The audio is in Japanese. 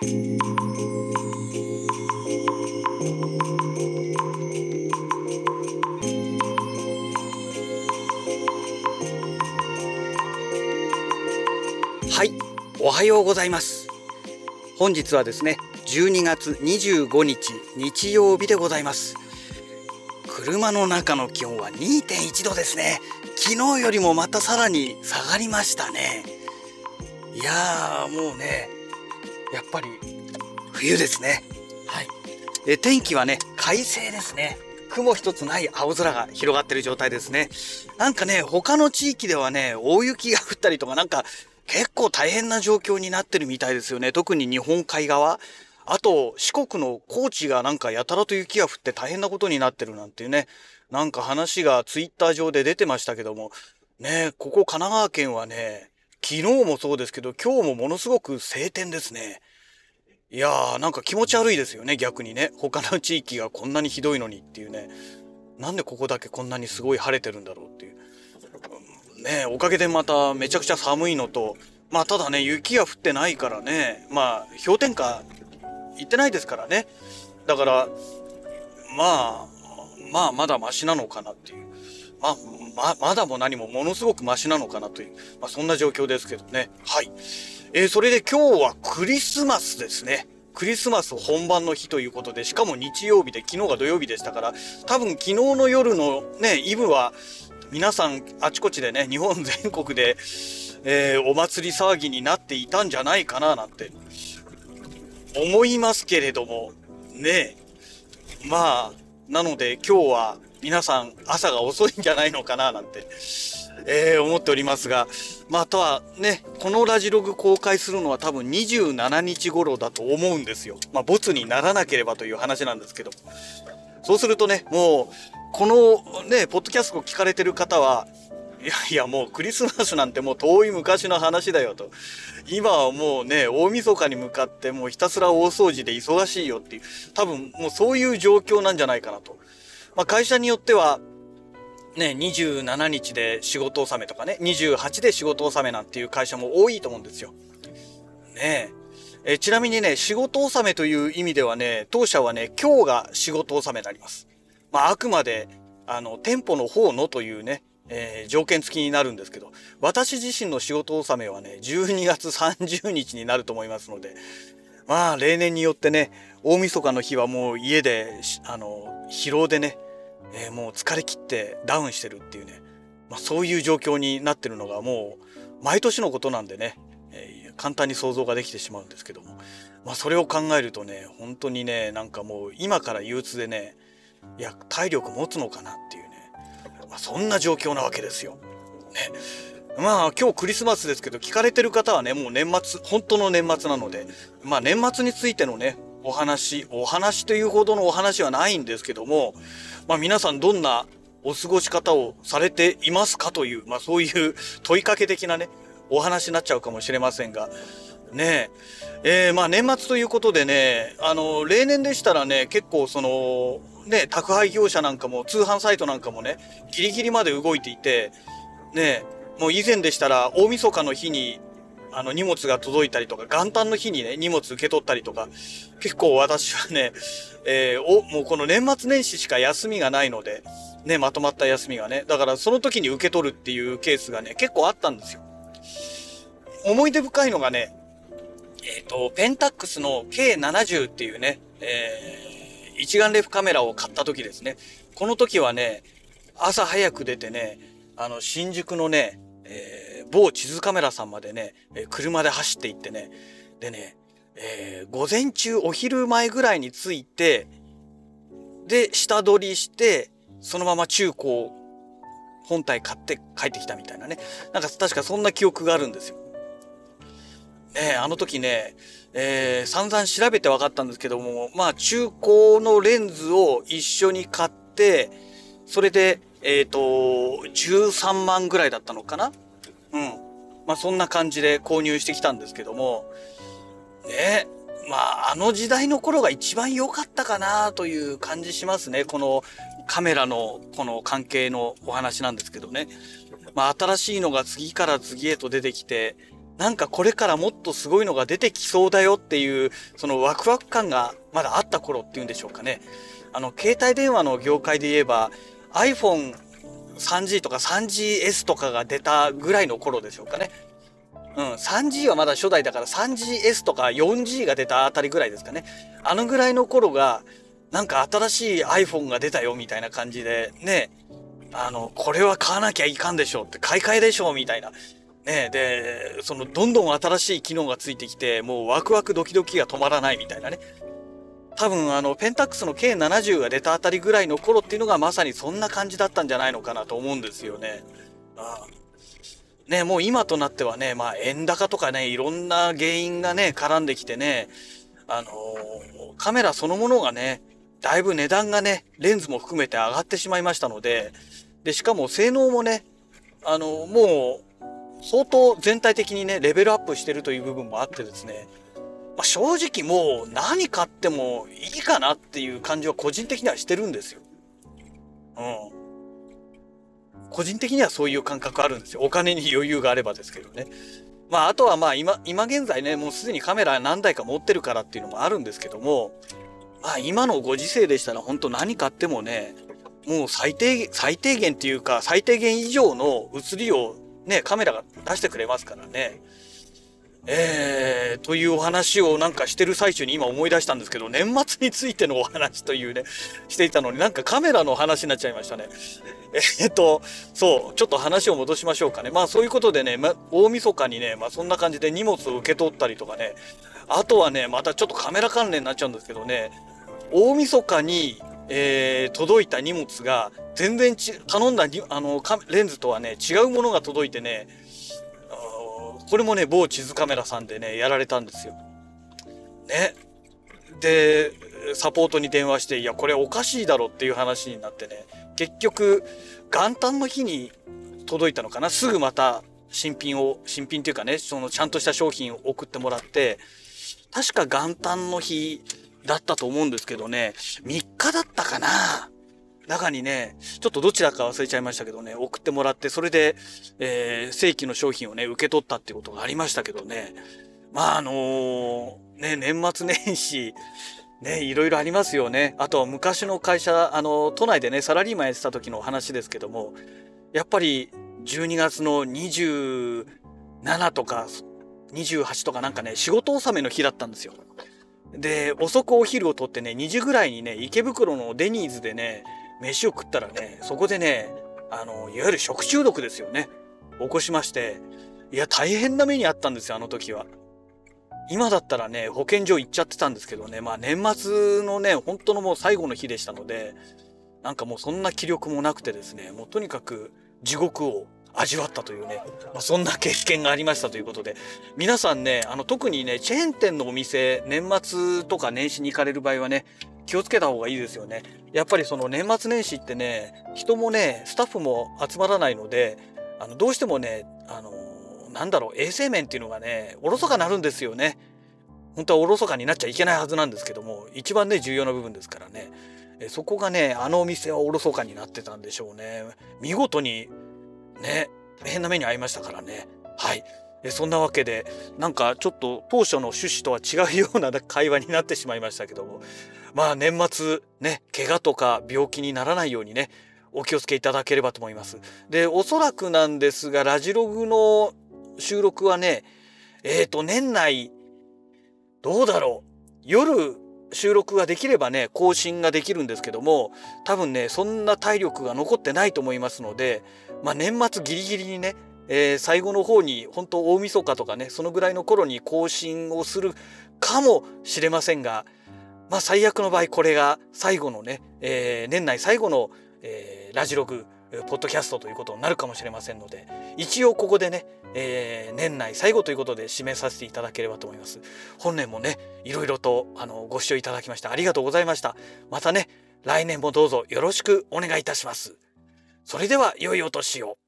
はいおはようございます。本日はですね12月25日日曜日でございます。車の中の気温は2.1度ですね。昨日よりもまたさらに下がりましたね。いやーもうねやっぱり冬ですねはいえ天気はね快晴ですね雲一つない青空が広がってる状態ですね。なんかね、他の地域ではね、大雪が降ったりとか、なんか結構大変な状況になってるみたいですよね。特に日本海側。あと、四国の高知がなんかやたらと雪が降って大変なことになってるなんていうね。なんか話がツイッター上で出てましたけども。ね、ここ神奈川県はね、昨日もそうですけど、今日もものすごく晴天ですね。いやー、なんか気持ち悪いですよね、逆にね。他の地域がこんなにひどいのにっていうね。なんでここだけこんなにすごい晴れてるんだろうっていう。ねおかげでまためちゃくちゃ寒いのと、まあただね、雪が降ってないからね、まあ氷点下行ってないですからね。だから、まあ、まあまだマシなのかなっていう。ま、ま、まだも何もものすごくマシなのかなという、まあそんな状況ですけどね。はい。えー、それで今日はクリスマスですね。クリスマス本番の日ということで、しかも日曜日で昨日が土曜日でしたから、多分昨日の夜のね、イブは皆さんあちこちでね、日本全国で、えー、お祭り騒ぎになっていたんじゃないかななんて思いますけれども、ねまあ、なので今日は皆さん朝が遅いんじゃないのかななんて、えー、思っておりますが、まあ、あとはね、このラジログ公開するのは多分27日頃だと思うんですよ。まあ、ボツにならなければという話なんですけど。そうするとね、もう、このね、ポッドキャストを聞かれてる方は、いやいや、もうクリスマスなんてもう遠い昔の話だよと。今はもうね、大晦日に向かってもうひたすら大掃除で忙しいよっていう、多分もうそういう状況なんじゃないかなと。まあ会社によっては、ね、27日で仕事納めとかね、28で仕事納めなんていう会社も多いと思うんですよ。ねえ。ちなみにね、仕事納めという意味ではね、当社はね、今日が仕事納めになります。まあ、あくまで、あの、店舗の方のというね、えー、条件付きになるんですけど、私自身の仕事納めはね、12月30日になると思いますので、まあ、例年によってね、大晦日の日はもう家で、あの、疲労でね、えー、もう疲れ切ってダウンしてるっていうね、まあ、そういう状況になってるのがもう、毎年のことなんでね、えー、簡単に想像ができてしまうんですけども、まあ、それを考えるとね、本当にね、なんかもう今から憂鬱でね、いや、体力持つのかなっていうねまあ、そんな状況なわけですよ。ね。まあ今日クリスマスですけど聞かれてる方はね、もう年末、本当の年末なので、まあ年末についてのね、お話、お話というほどのお話はないんですけども、まあ皆さんどんなお過ごし方をされていますかという、まあそういう 問いかけ的なね、お話になっちゃうかもしれませんが、ねえ、えー、まあ年末ということでね、あの、例年でしたらね、結構その、ね、宅配業者なんかも、通販サイトなんかもね、ギリギリまで動いていて、ね、もう以前でしたら、大晦日の日に、あの、荷物が届いたりとか、元旦の日にね、荷物受け取ったりとか、結構私はね、えー、お、もうこの年末年始しか休みがないので、ね、まとまった休みがね、だからその時に受け取るっていうケースがね、結構あったんですよ。思い出深いのがね、えっ、ー、と、ペンタックスの K70 っていうね、えー一眼レフカメラを買った時ですね。この時はね、朝早く出てね、あの、新宿のね、えー、某地図カメラさんまでね、え車で走って行ってね、でね、えー、午前中お昼前ぐらいに着いて、で、下取りして、そのまま中古本体買って帰ってきたみたいなね。なんか確かそんな記憶があるんですよ。ねあの時ね、えー、散々調べて分かったんですけども、まあ中古のレンズを一緒に買って、それで、えっ、ー、と、13万ぐらいだったのかなうん。まあそんな感じで購入してきたんですけども、ね、まああの時代の頃が一番良かったかなという感じしますね。このカメラのこの関係のお話なんですけどね。まあ新しいのが次から次へと出てきて、なんかこれからもっとすごいのが出てきそうだよっていうそのワクワク感がまだあった頃っていうんでしょうかねあの携帯電話の業界で言えば iPhone 3G とか 3GS とかが出たぐらいの頃でしょうかねうん、3G はまだ初代だから 3GS とか 4G が出たあたりぐらいですかね。あのぐらいの頃が、なんか新しい iPhone が出たよみたいな感じで、ね、あの、これは買わなきゃいかんでしょうって、買い替えでしょうみたいな。ね、で、その、どんどん新しい機能がついてきて、もうワクワクドキドキが止まらないみたいなね。多分、あの、ペンタックスの K70 が出たあたりぐらいの頃っていうのがまさにそんな感じだったんじゃないのかなと思うんですよね。ああね、もう今となってはね、まあ円高とかね、いろんな原因がね、絡んできてね、あのー、カメラそのものがね、だいぶ値段がね、レンズも含めて上がってしまいましたので、で、しかも性能もね、あの、もう、相当全体的にね、レベルアップしてるという部分もあってですね、まあ、正直もう何買ってもいいかなっていう感じは個人的にはしてるんですよ。うん。個人的にはそういう感覚あるんですよ。お金に余裕があればですけどね。まあ、あとはまあ今、今現在ね、もうすでにカメラ何台か持ってるからっていうのもあるんですけども、まあ今のご時世でしたら本当何買ってもね、もう最低、最低限っていうか最低限以上の写りをね、カメラが出してくれますからね。えというお話をなんかしてる最中に今思い出したんですけど、年末についてのお話というね、していたのになんかカメラの話になっちゃいましたね。えっと、そう、ちょっと話を戻しましょうかね。まあそういうことでね、ま、大晦日にね、まあそんな感じで荷物を受け取ったりとかね、あとはね、またちょっとカメラ関連になっちゃうんですけどね、大晦日に、えー、届いた荷物が全然ち頼んだあのレンズとはね違うものが届いてねこれもね、某地図カメラさんでね、やられたんですよ。ね。で、サポートに電話して、いや、これおかしいだろっていう話になってね、結局、元旦の日に届いたのかなすぐまた新品を、新品っていうかね、そのちゃんとした商品を送ってもらって、確か元旦の日だったと思うんですけどね、3日だったかな中にね、ちょっとどちらか忘れちゃいましたけどね、送ってもらって、それで、えー、正規の商品をね、受け取ったっていうことがありましたけどね。まあ、あのー、ね、年末年始、ね、いろいろありますよね。あと、昔の会社、あの、都内でね、サラリーマンやってた時の話ですけども、やっぱり、12月の27とか、28とかなんかね、仕事納めの日だったんですよ。で、遅くお昼をとってね、2時ぐらいにね、池袋のデニーズでね、飯を食ったらね、そこでね、あの、いわゆる食中毒ですよね。起こしまして、いや、大変な目にあったんですよ、あの時は。今だったらね、保健所行っちゃってたんですけどね、まあ年末のね、本当のもう最後の日でしたので、なんかもうそんな気力もなくてですね、もうとにかく地獄を味わったというね、まあ、そんな経験がありましたということで、皆さんね、あの特にね、チェーン店のお店、年末とか年始に行かれる場合はね、気をつけた方がいいですよね。やっぱりその年末年始ってね、人もね、スタッフも集まらないので、あの、どうしてもね、あの、なんだろう、衛生面っていうのがね、おろそかなるんですよね。本当はおろそかになっちゃいけないはずなんですけども、一番ね、重要な部分ですからね。えそこがね、あのお店はおろそかになってたんでしょうね。見事に、ね、大変な目に遭いましたからね。はい。えそんなわけで、なんかちょっと当初の趣旨とは違うような会話になってしまいましたけども、まあ年末ね、怪我とか病気にならないようにね、お気をつけいただければと思います。で、おそらくなんですが、ラジログの収録はね、えっ、ー、と、年内、どうだろう。夜収録ができればね、更新ができるんですけども、多分ね、そんな体力が残ってないと思いますので、まあ年末ギリギリにね、えー、最後の方に本当大晦日とかねそのぐらいの頃に更新をするかもしれませんがまあ最悪の場合これが最後のね、えー、年内最後の、えー、ラジログポッドキャストということになるかもしれませんので一応ここでね、えー、年内最後ということで締めさせていただければと思います。本年もねいろいろとあのご視聴いただきましてありがとうございました。またね来年もどうぞよろしくお願いいたします。それでは良いお年を。